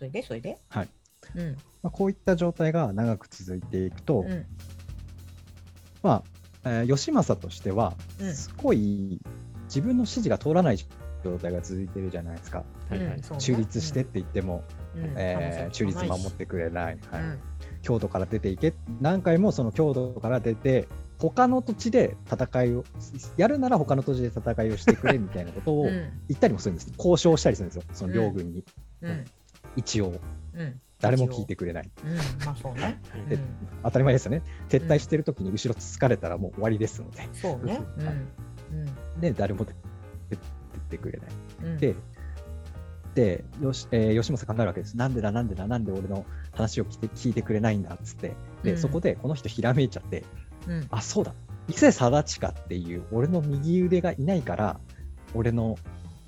それでそれで。はい。うん。まあ、こういった状態が長く続いていくと、うん。まあ、えー義政としては、うん。すごい自分の指示が通らない状態が続いてるじゃないですか。中立してって言っても、うん。えー中立守ってくれない。はい。うん京都から出ていけ何回もその京都から出て他の土地で戦いをやるなら他の土地で戦いをしてくれみたいなことをうん。言ったりもするんです。交渉したりするんですよ。その両軍に、うん一応。うん。誰も聞いてくれない。うんまあそうね。は いで当たり前ですよね。撤退してる時に後ろつつかれたらもう終わりですので。うんそうね で誰も出出てくれない。うん。ででよし、えー吉政考えるわけです。なんでだなんでだなんで俺の話を聞いて聞いてくれないんだっつって。で、うん。そこでこの人ひらめいちゃってうん。あ、そうだ。伊勢貞親っていう俺の右腕がいないから、俺の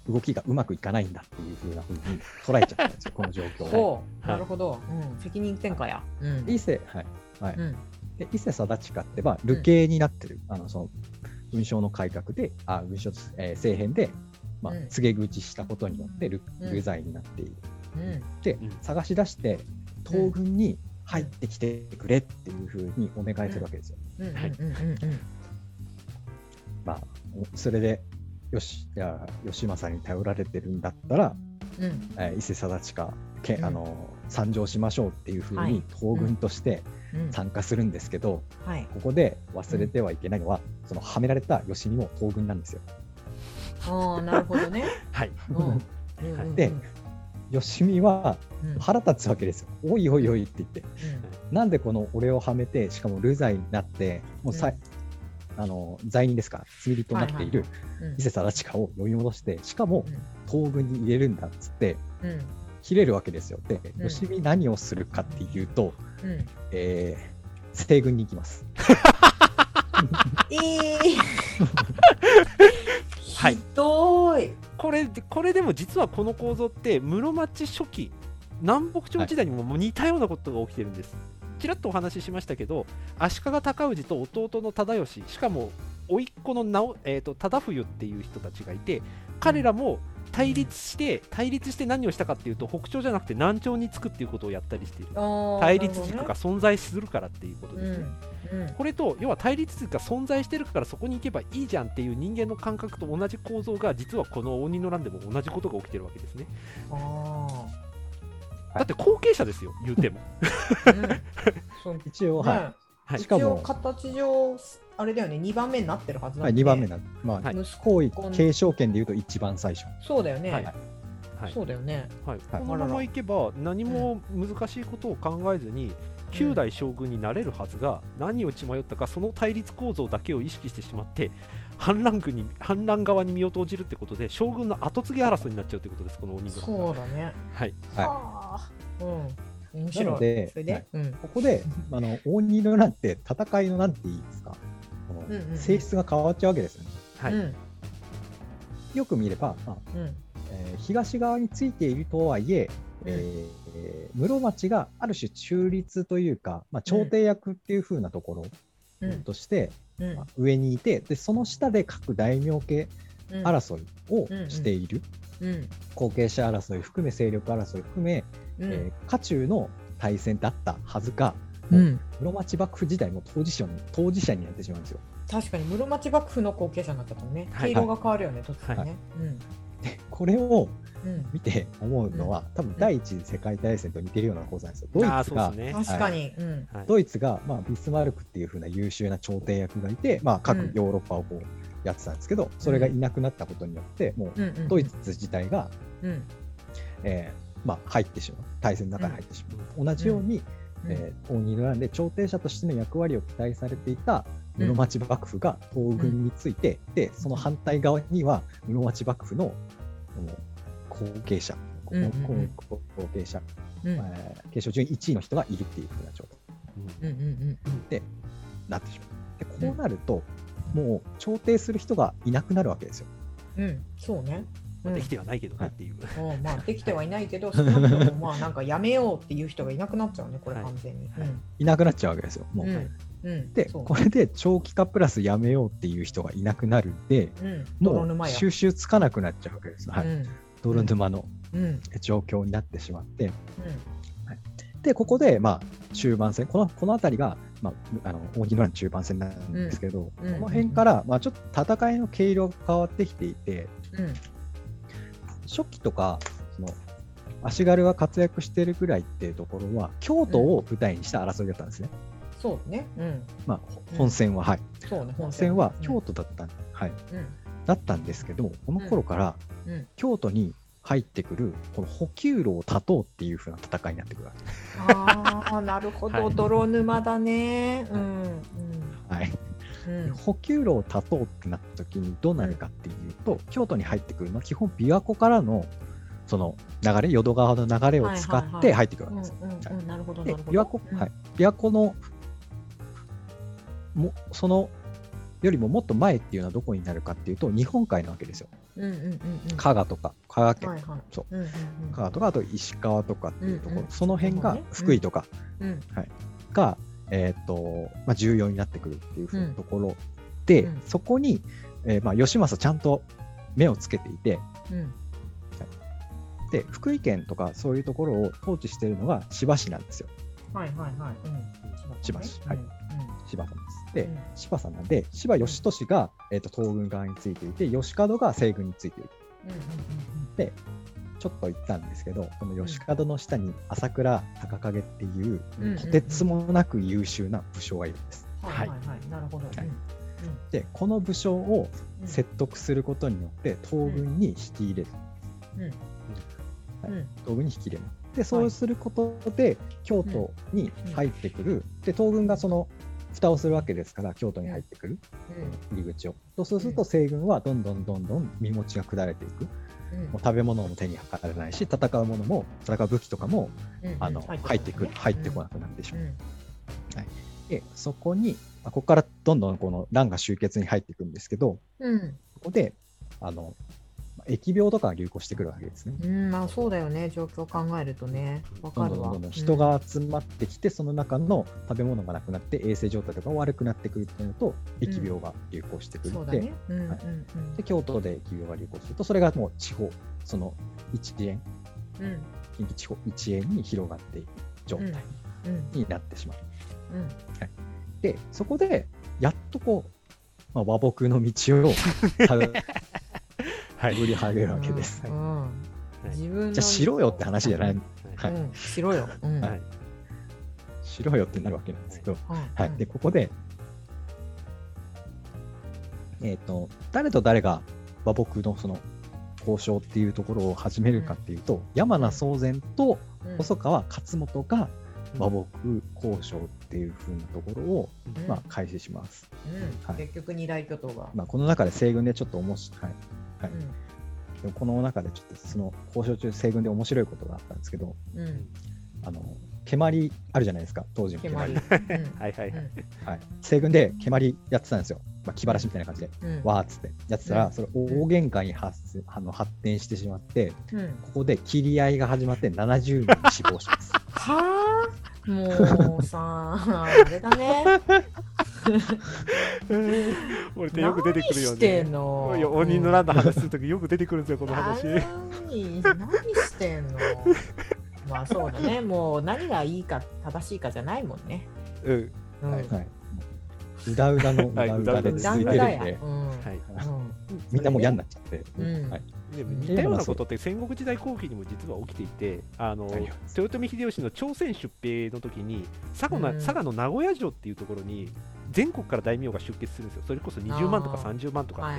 動きがうまくいかないんだっていう風な風に捉えちゃったんですよ、この状況を。なるほど。うん。責任転嫁や。うん。伊勢、はい。はい。うん。で伊勢貞親って、まあ、流刑になってる、あの、その、文章の改革で、あ、文章、えー政変で、まあうん、告げ口したことによって流、罪になっている。うん。でうん、探し出して、東軍に入ってきてくれっていう風にお願いするわけですよ。うん。うん。はいうん。うん。まあ、それで、よし、いや、義政に頼られてるんだったら、うん。うんえー伊勢貞親け、うん。あの参上しましょうっていうふうはい。に東軍としてうん。参加するんですけど、はい。ここで忘れてはいけないのは、そのはめられた義見も東軍なんですよ。ああなるほどね。はい。うん。うんうんで義見はうん。腹立つわけですよ。おいおいおいって言って、なんでこの俺をはめて、しかも流罪になって、もうさい、あの罪人ですから、罪人となっている伊勢貞親を呼び戻して、しかも東軍に入れるんだっつって、切れるわけですよ。で、うん。義見何をするかっていうと、うん。えー、西軍に行きます。ええ はい。ひどい。これこれでも実はこの構造って室町初期南北朝時代にももう似たようなことが起きてるんです。ちらっとお話ししましたけど足利尊氏と弟の忠義しかも甥っ子の直、えー、と忠冬っていう人たちがいて彼らも対立して対立して何をしたかっていうと北朝じゃなくて南朝につくっていうことをやったりしている。対立軸が存在するからっていうことですね。ねうんうん。これと要は対立軸が存在してるからそこに行けばいいじゃんっていう人間の感覚と同じ構造が実はこの応仁の乱でも同じことが起きてるわけですね。あだって後継者ですよ言うても。一応、ねははい。しかも。一応形上あれだよね。2番目になってるはずい、はい、なんで。2番目なんまあ、はい。息子皇位継承権でいうと一番最初。そうだよね、はい。はい。そうだよね。はい、はい。このままいけば何も難しいことを考えずに9代将軍になれるはずが何を血迷ったかその対立構造だけを意識してしまって反乱軍に反乱側に身を投じるってことで将軍の後継ぎ争いになっちゃうってことですこの鬼の。そうだね。はい。はい。はあうん。面な白い。のでそれで、はい。うん。ここで、あの応仁の乱って戦いのなんていいですか、このうんうんうん。性質が変わっちゃうわけですよね。はい、うん。よく見れば、まあうん。えー東側についているとはいえ、えー室町がある種中立というか、まあ、調停役っていう風なところうんとして、上にいてでその下で各大名家うん。争いをしている、うん。後継者争い含め勢力争い含め、うん。えー家中の対戦だったはずが、うん。室町幕府時代も当事者に当事者になってしまうんですよ。確かに室町幕府の後継者になったのね。はい。毛色が変わるよね突然はねでこれをうん見て思うのは、多分第一次世界大戦と似てるような構造なんですよ。ドイツが、ドイツが、まあ、ビスマルクっていう風な優秀な調停役がいて、まあ、各ヨーロッパをこうやってたんですけど、それがいなくなったことによって、もううん。うんドイツ自体が、うん。えーまあ、入ってしまう、対戦の中に入ってしまう。同じように、うん。えー、応仁の乱で調停者としての役割を期待されていた室町幕府が東軍について、でその反対側には室町幕府の後継者、うんうんうん。後後継者、うん。えー継承順位1位の人がいるっていう風な状態。うんうんうん。になってしまう。でこうなると、もう調停する人がいなくなるわけですよ。うん。うんそうね。うん。まあできてはないけどねっていう、うん。まあできてはいないけどまあなんかやめようっていう人がいなくなっちゃうねこれはい完全に。はい。いなくなっちゃうわけですよ。もう。うん。うん。で、これで長期化プラスやめようっていう人がいなくなるんで、うん。もう収集つかなくなっちゃうわけです。はい。うん泥沼の状況になってしまって、で、ここで、まあ、中盤戦、このこの辺りが、まあ、あの扇の乱中盤戦なんですけど、この辺から、まあ、ちょっと戦いの毛色が変わってきていて、うん。初期とか、その足軽が活躍してるぐらいっていうところは、京都を舞台にした争いだったんですね。そうね。うん。まあ、うん本戦は、はい。そうね本戦は。うん。京都だった,、はい、うんだったんですけど、この頃からうん。京都に入ってくる、この補給路を断とうっていう風な戦いになってくるわけ。です。あ あなるほど、はい。泥沼だね。うんはい、うん。うん補給路を断とうってなった時にどうなるかっていうと、京都に入ってくるのは基本琵琶湖からのその流れ、淀川の流れを使って入ってくるわけです。琵琶湖のもそのよりももっと前っていうのはどこになるかっていうと日本海なわけですよ。うんうんうんうん。加賀とか香川県、はいはい。そう。うんうん香川とかあと石川とかっていうところ、うんうんその辺が福井とか。うん。が、えーとまあ、重要になってくるっていうふうなところ。で、うん。そこに、えーまあ、義政ちゃんと目をつけていて。うん。で福井県とかそういうところを統治しているのが柴氏なんですよ。はいはいはい。うん。千葉市。はい。うん柴さんです。で、うん。柴さんなんで柴義俊が、えー、と東軍側についていて義門が西軍についている。でちょっと言ったんですけどこの義門の下に朝倉貴景っていうとてつもなく優秀な武将がいるんです。うんはいなるほど。はい。うん。でこの武将をうん。説得することによって東軍に引き入れる、うん。はい。うん。東軍に引き入れる。でそうすることで京都に入ってくる、で東軍がその蓋をするわけですから京都に入ってくる、うん。入り口を。とそうすると西軍はどんどんどんどん身持ちが下れていく。うん。もう食べ物も手に入らないし戦うものも戦う武器とかもうん。あの入ってくる入ってこなくなってしまう、うん。でそこにまあここからどんどんこの乱が終結に入っていくんですけどうん。ここであのまあ疫病とかが流行してくるわけですね。うんまあそうだよね状況を考えるとねわかるわどんどん人が集まってきて、その中の食べ物がなくなって衛生状態とか悪くなってくるっていうのと疫病が流行してくるので,、そうだねうんうんはいうんで京都で疫病が流行するとそれがもう地方その一円うん近畿地方一円に広がっていく状態うんになってしまう。うんでそこでやっとこう、まあ、和睦の道をはい。りはげるわけです。うん。うん。自分のじゃあしろよって話じゃない、はい。うん。しろよ。うん。はい。しろよってなるわけなんですけど、うん。はい、でここで、えっと誰と誰が和睦のその交渉っていうところを始めるかっていうと、山名宗全とうん。細川勝元が和睦交渉っていう風なところを、うん。まあ、開始します。うん。はい。結局二大巨頭が。まあ、この中で西軍でちょっと面白い、はいはい。うん。でもこの中でちょっとその交渉中西軍で面白いことがあったんですけどうん。あの蹴鞠あるじゃないですか当時の蹴蹴鞠。鞠うん。はいはいはい。はい、西軍で蹴鞠やってたんですよ、まあ、気晴らしみたいな感じで、うん。わーっつって。やってたら、うん。それ大喧嘩に発すあの発展してしまってうん。ここで切り合いが始まって70人死亡します。はあ？もうさあれだね 俺ってよく出てくるよ何してねんの？いや鬼のランド話するときよく出てくるんですよこの話。何何してんの？まあそうだね。もう何がいいか正しいかじゃないもんね。うん。うん。はい、はい、うだうだのうはいだうだでう続いてるんで、うん。はい。みんなもう嫌になっちゃって、うん。はい、でも似たようなことって戦国時代後期にも実は起きていてあのはい豊臣秀吉の朝鮮出兵の時に佐賀,、うん。佐賀の名古屋城っていうところに全国から大名が出血するんですよ。それこそ20万とかあー。30万とか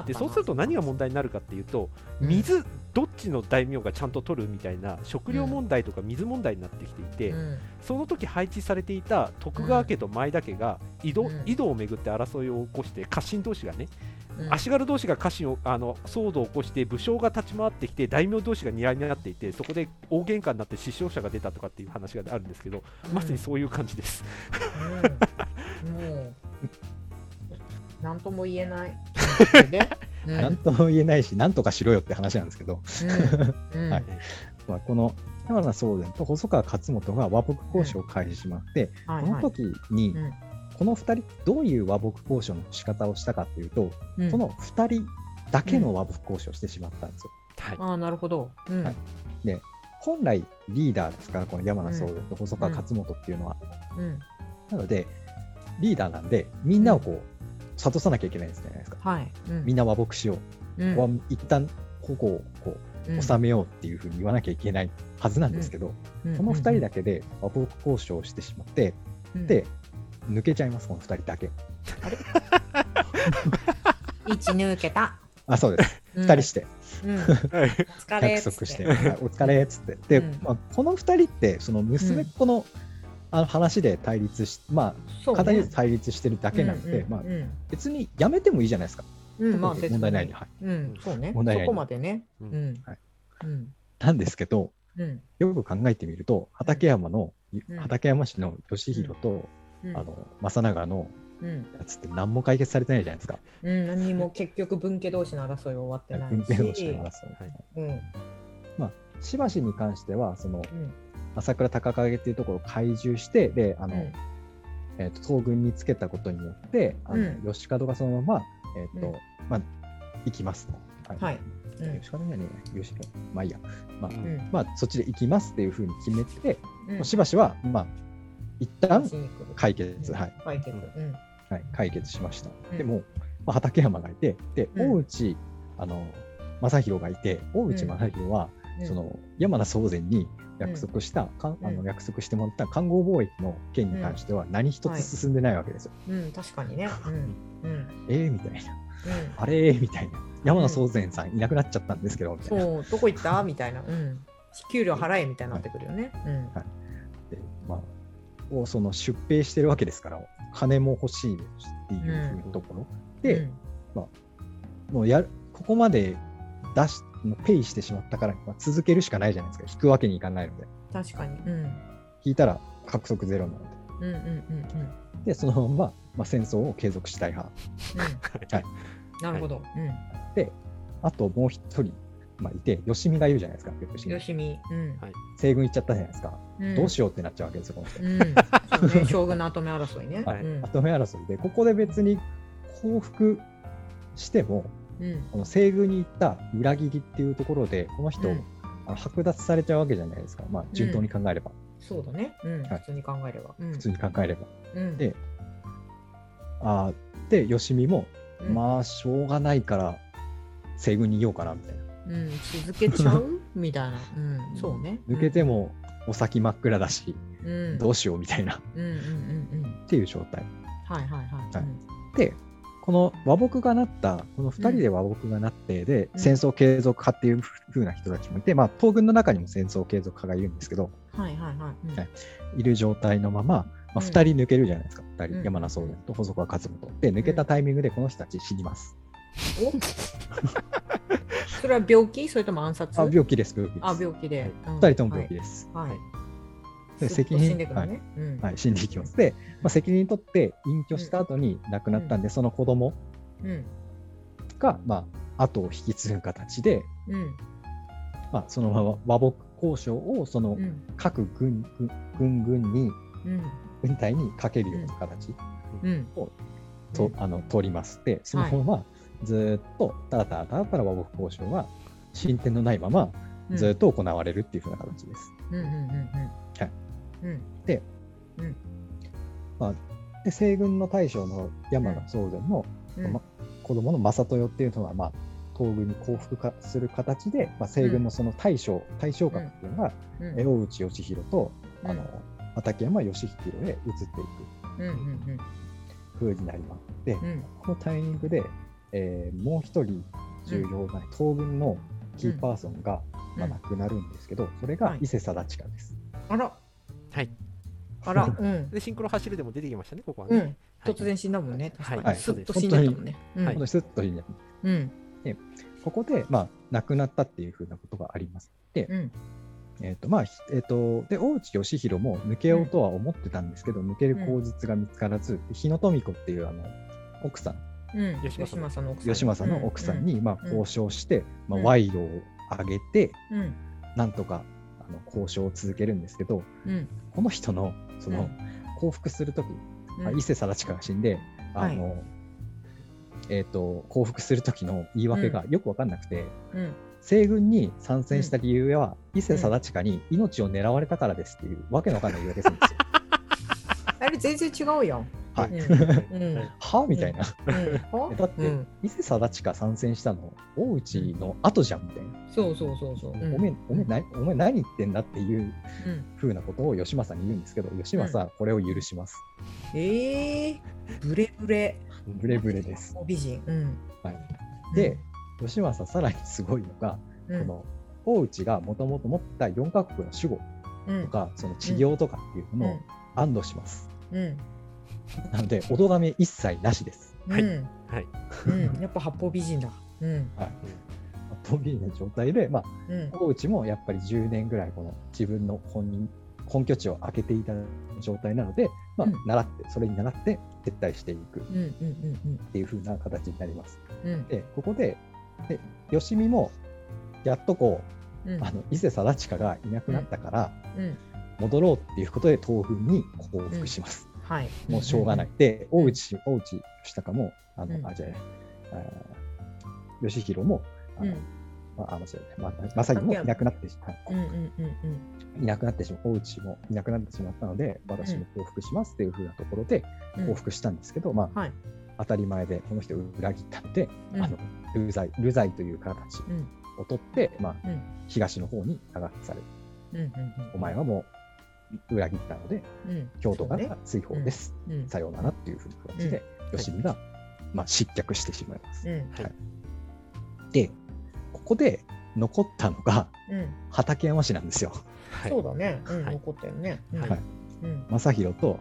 って、でそうすると何が問題になるかっていうとうん。水どっちの大名がちゃんと取るみたいな食料問題とか水問題になってきていて、うん。その時配置されていた徳川家と前田家が井戸,、うん。井戸をめぐって争いを起こして家臣同士がね、うん。足軽同士が家臣をあの騒動を起こして武将が立ち回ってきて大名同士が似合いになっていてそこで大喧嘩になって死傷者が出たとかっていう話があるんですけど、まさにそういう感じです。何とも言えない。で うん。なんとも言えないし、なんとかしろよって話なんですけど、うん。うん。はい。まあ、この山名宗全と細川勝元が和睦交渉を開始しまって、はいはい。この時に、うんこの2人、どういう和睦交渉の仕方をしたかっていうと、うんこの2人だけの和睦交渉をしてしまったんですよ。はいああ、なるほど。うん。はい本来リーダーですから、この山名宗伝と細川勝元っていうのは。うん。なので、リーダーなんで、みんなをこう、諭さなきゃいけないんじゃないですか。はい。うんみんな和睦しよう。うん一旦ここをこう収めようっていうふうに言わなきゃいけないはずなんですけど、うんこの2人だけで和睦交渉をしてしまって、うんで、抜けちゃいます、この2人だけ。一抜けた。あ、そうです。うん2人して、うん。約束して、はいお疲れっつって。で、うんまあ、この2人って、その娘っ子の,、あの話で対立し、まあ、そうね片に対立してるだけなので、まあうんう、ん別にやめてもいいじゃないですか。うん、まあ、問題ないに。はいうん、そうね。問題ないそこまでね。ううんん。はいうん。なんですけど、うん。よく考えてみると、畠山の、うん畠山市の義弘と、うんあの正長のうん。やつって何も解決されてないじゃないですか。うん、何にも結局文家同士の争いは終わってないし。文系同士の争い。はいうん。しばしに関しては、そのうん。朝倉高影っていうところを懐柔して、で、あの、うんえー、と東軍につけたことによって、あのうん吉門がそのまま、えーとうんまあ、行きますと。はい。うん吉門じゃねえや、吉門。まあいいや。まあ、ううんん。まあ、そっちで行きますっていうふうに決めて、うん。しばしは、まあ、一旦解決、はい、解決。うん。はい、解決しました。うんでも、まあ、畠山がいて、で、うん大内、あの、正弘がいて、大内正弘は、うんそ、の、山名宗全に約束した、かんあのうん約束してもらった看護貿易の件に関しては何一つ進んでないわけですよ。うん、確かにね。うん。うん。えーみたいな。うん。あれーみたいな。山名宗全さんいなくなっちゃったんですけど、みたいな。そう、どこ行った？みたいな。うん。給料払えみたいになってくるよね。うん。でまあ、をその出兵してるわけですから、金も欲しいっていうところ。で、うんもうやるここまで出し、ペイしてしまったから、まあ、続けるしかないじゃないですか。引くわけにいかないので。確かに。うん。引いたら獲得ゼロなので。うんうんうんうん。で、そのまま、まあ、戦争を継続したい派。はいなるほど。あともう一人、まあ、いて、吉見がいるじゃないですか。吉うん。見よしみ。うん。西軍行っちゃったじゃないですか。うんどうしようってなっちゃうわけですよ、この人。うん。ね 将軍の後目争いね。はいうん後目争いで、ここで別に降伏しても、うん。この西軍に行った裏切りっていうところで、この人、うんあの剥奪されちゃうわけじゃないですか。まあ、順当に考えれば、そうだね。うん。はい普通に考えれば。うん普通に考えれば。うん。であーで、吉見も、うんまあ、しょうがないから、西軍にいようかな、みたいな。うん。続けちゃう？みたいな。うん。そうね。抜けても、お先真っ暗だし、うん。どうしようみたいな、っうんうんうんうん。ていう状態。はいはいはい。はいで、この和睦がなった、この2人で和睦がなって、で、うん戦争継続派っていう風な人たちもいて、まあ、東軍の中にも戦争継続派がいるんですけど、はいはいはい。うんはいいる状態のまま、まあ、うん2人抜けるじゃないですか、2人、うん山名宗伝と細川勝元。で、抜けたタイミングでこの人たち死にます。お？それは病気？それとも暗殺？あ、病気です、病気です。あ病気で。うん2人とも病気です。はい。はい。です責任死んでいくのね。うんはい、死んでいきます。で、まあ、責任取って隠居した後に亡くなったんで、その子供うん。が、まあ、後を引き継ぐ形で、うん。まあ、そのまま和睦交渉をそのうん。各軍軍軍軍にうん。軍隊にかけるような形うん。と、あの通ります。で、そのままずっとたらたらたらたら和睦交渉は進展のないままずっと行われるっていうふうな形です。うんうんうんうん。はい。うん。で、西軍の大将の山田宗全のうんま子供の正豊っていうのは、まあ、東軍に降伏かする形で、まあ、西軍のその大将、大将格っていうのが、うん大内義弘と、うんあの畠山義弘へ移っていくうんうん風になります。で、このタイミングで、えーもう一人重要な東軍のキーパーソンが、まあ、亡くなるんですけど、それはい。が伊勢貞親です。あら。はい。あら うん。で、シンクロ走るでも出てきましたね、ここはね。うん。突然死んだもんね確かはい。にスッと死んでたもんね。うん。はい。本当にスッといいねうん。ここで、まあ、亡くなったっていうふうなことがあります。で、うん。えっ、と、まあ、ひえっ、と、で、大内義弘も抜けようとは思ってたんですけど、抜ける口実が見つからず、日野富子っていう、あの、奥さん、うん。吉吉政政の奥さん。義政の奥さんに、まあ、うん。交渉して、まあ、うん。賄賂を上げて、うん。なんとか、あの、交渉を続けるんですけど、うん。この人の、その、降伏するとき、うん。まあ伊勢貞親が死んで、あの、えっ、と、降伏するときの言い訳がよくわかんなくて、うん。西軍に参戦した理由は、伊勢貞親に命を狙われたからですっていうわけのわかんない言い訳するんですよ。あれ全然違うやん。はいはみたいな。うんだってうん伊勢貞親参戦したの？大内の後じゃんみたいな。そうそうそうそう。うんおめえおめえ何お前何言ってんだっていううんふうなことを義政に言うんですけど義政はこれを許します。ええブレブレ。ブレブレです。美人。うん。はい、で、義政さらにすごいのが、うん、この大内がもともと持った4カ国の守護うんとか、その治療とかっていうのを安堵します。うん。なので、お咎め一切なしです。うん。はいうん。はいうん。やっぱ八方美人だ。うん。トビーな状態で、まあ、うん。大内もやっぱり10年ぐらいこの自分の本人根拠地を開けていた状態なので、まあうん、習ってそれに習って撤退していくっうん。うん。うん。ていう風な形になります。うん。でここでで吉見もやっとこうん。うあの伊勢貞親がいなくなったからうん。戻ろうっていうことで東軍に降伏します。はい。もうしょうがない。で大内大内義孝もあの、うんあじゃああー義弘もあの、うん。まあ、あのそうねままさにもいなくなってしまう。いなくなってしまう、大内もいなくなってしまったので、私も降伏しますっていう風なところでうん。降伏したんですけど、まあ、はい。当たり前で、この人を裏切ったので、うんあの流罪、流罪という形うん。を取って、まあ、うん。東の方に流される。お前はもう裏切ったので、うん。京都から追放です。うん。さようならっていう風な形で、吉見が、まあ、失脚してしまいます。うん。で、ここで残ったのがうん。畠山氏なんですよ。はいそうだね。うん。はい残ったよね。うんはいうん。正弘と、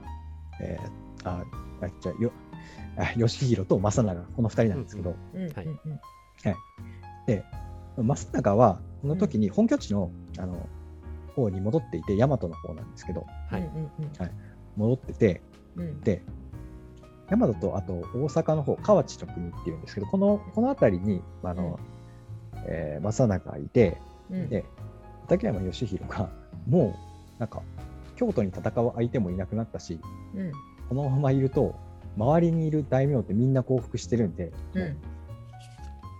えーああじゃあよあ義弘と正長この2人なんですけど、うん。はいうん。で正長はこの時に本拠地の,、あの方に戻っていて大和の方なんですけどはいうん。戻っててうん。うん。で大和とあと大阪の方河内の国っていうんですけどこのこの辺りにあの、えー正長がいてうん。で畠山義弘がもうなんか京都に戦う相手もいなくなったしうん。このままいると周りにいる大名ってみんな降伏してるんで、うん。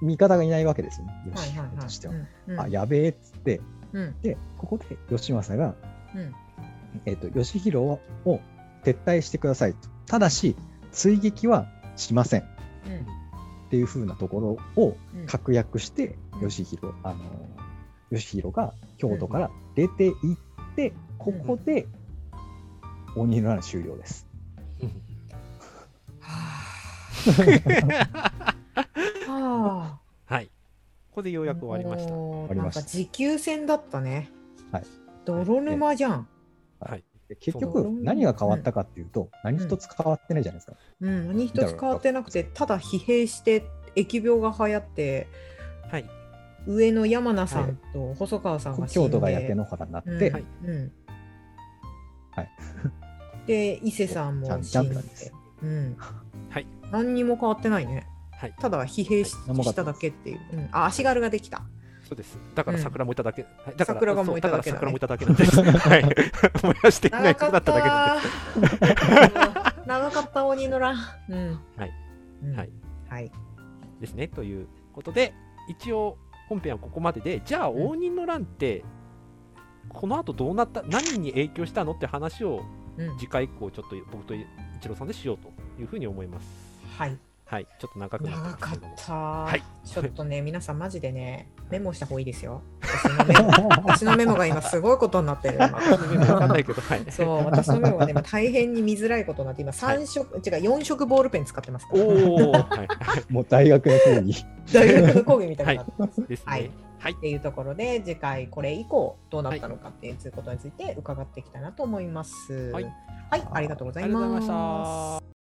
味方がいないわけですよね、はい義はいはい。弘としては。うん。あやべえっつって、うん。で、ここで義政が、うん。えっと義弘を撤退してくださいと。ただし、追撃はしませんっうん。ていう風なところをうん。確約して、うん義弘、あの義弘が京都から出て行って、ここで鬼の乱終了です。ははい。ここでようやく終わりました。もう終わりましたなんか持久戦だったね。はい。泥沼じゃん。はい。で結そう局、何が変わったかっていうと、何一つ変わってないじゃないですか。うん。何一つ変わってなくて、ただ疲弊して疫病が流行って、はい。上の山名さんと細川さんが死んで、京都が焼け野原になって、うんはいうんはいで伊勢さんも死んでうん、はい。何にも変わってないねはい。ただ疲弊し,、ただけっていう、うん、あ足軽ができた。そうです。だから桜もいただけ。はい。だから桜が燃えただけだね。桜もいただけなんで。す。はい。燃やしていないくなっただけなんで。長かった。鬼の乱。うん。はい、うん。はい。はい。ですね。ということで、一応本編はここまでで、じゃあ応仁の乱って、この後どうなった、何に影響したのって話をうん。次回以降ちょっと僕と一郎さんでしようというふうに思います。はいはい。ちょっと長くなったはいちょっとね 皆さんマジでねメモした方がいいですよ私のメモ 私のメモが今すごいことになってる今わかんないけど、はい。そう、私のメモがね、今大変に見づらいことになって、今3色、違う、4色ボールペン使ってますから。おお、はい。もう大学の講義。大学の講義みたいになってます。ですはいね。はいっ。ていうところで、次回これ以降どうなったのかっていうことについて伺っていきたいなと思います。はいはい、ありがとうございありがとうございますまし。た。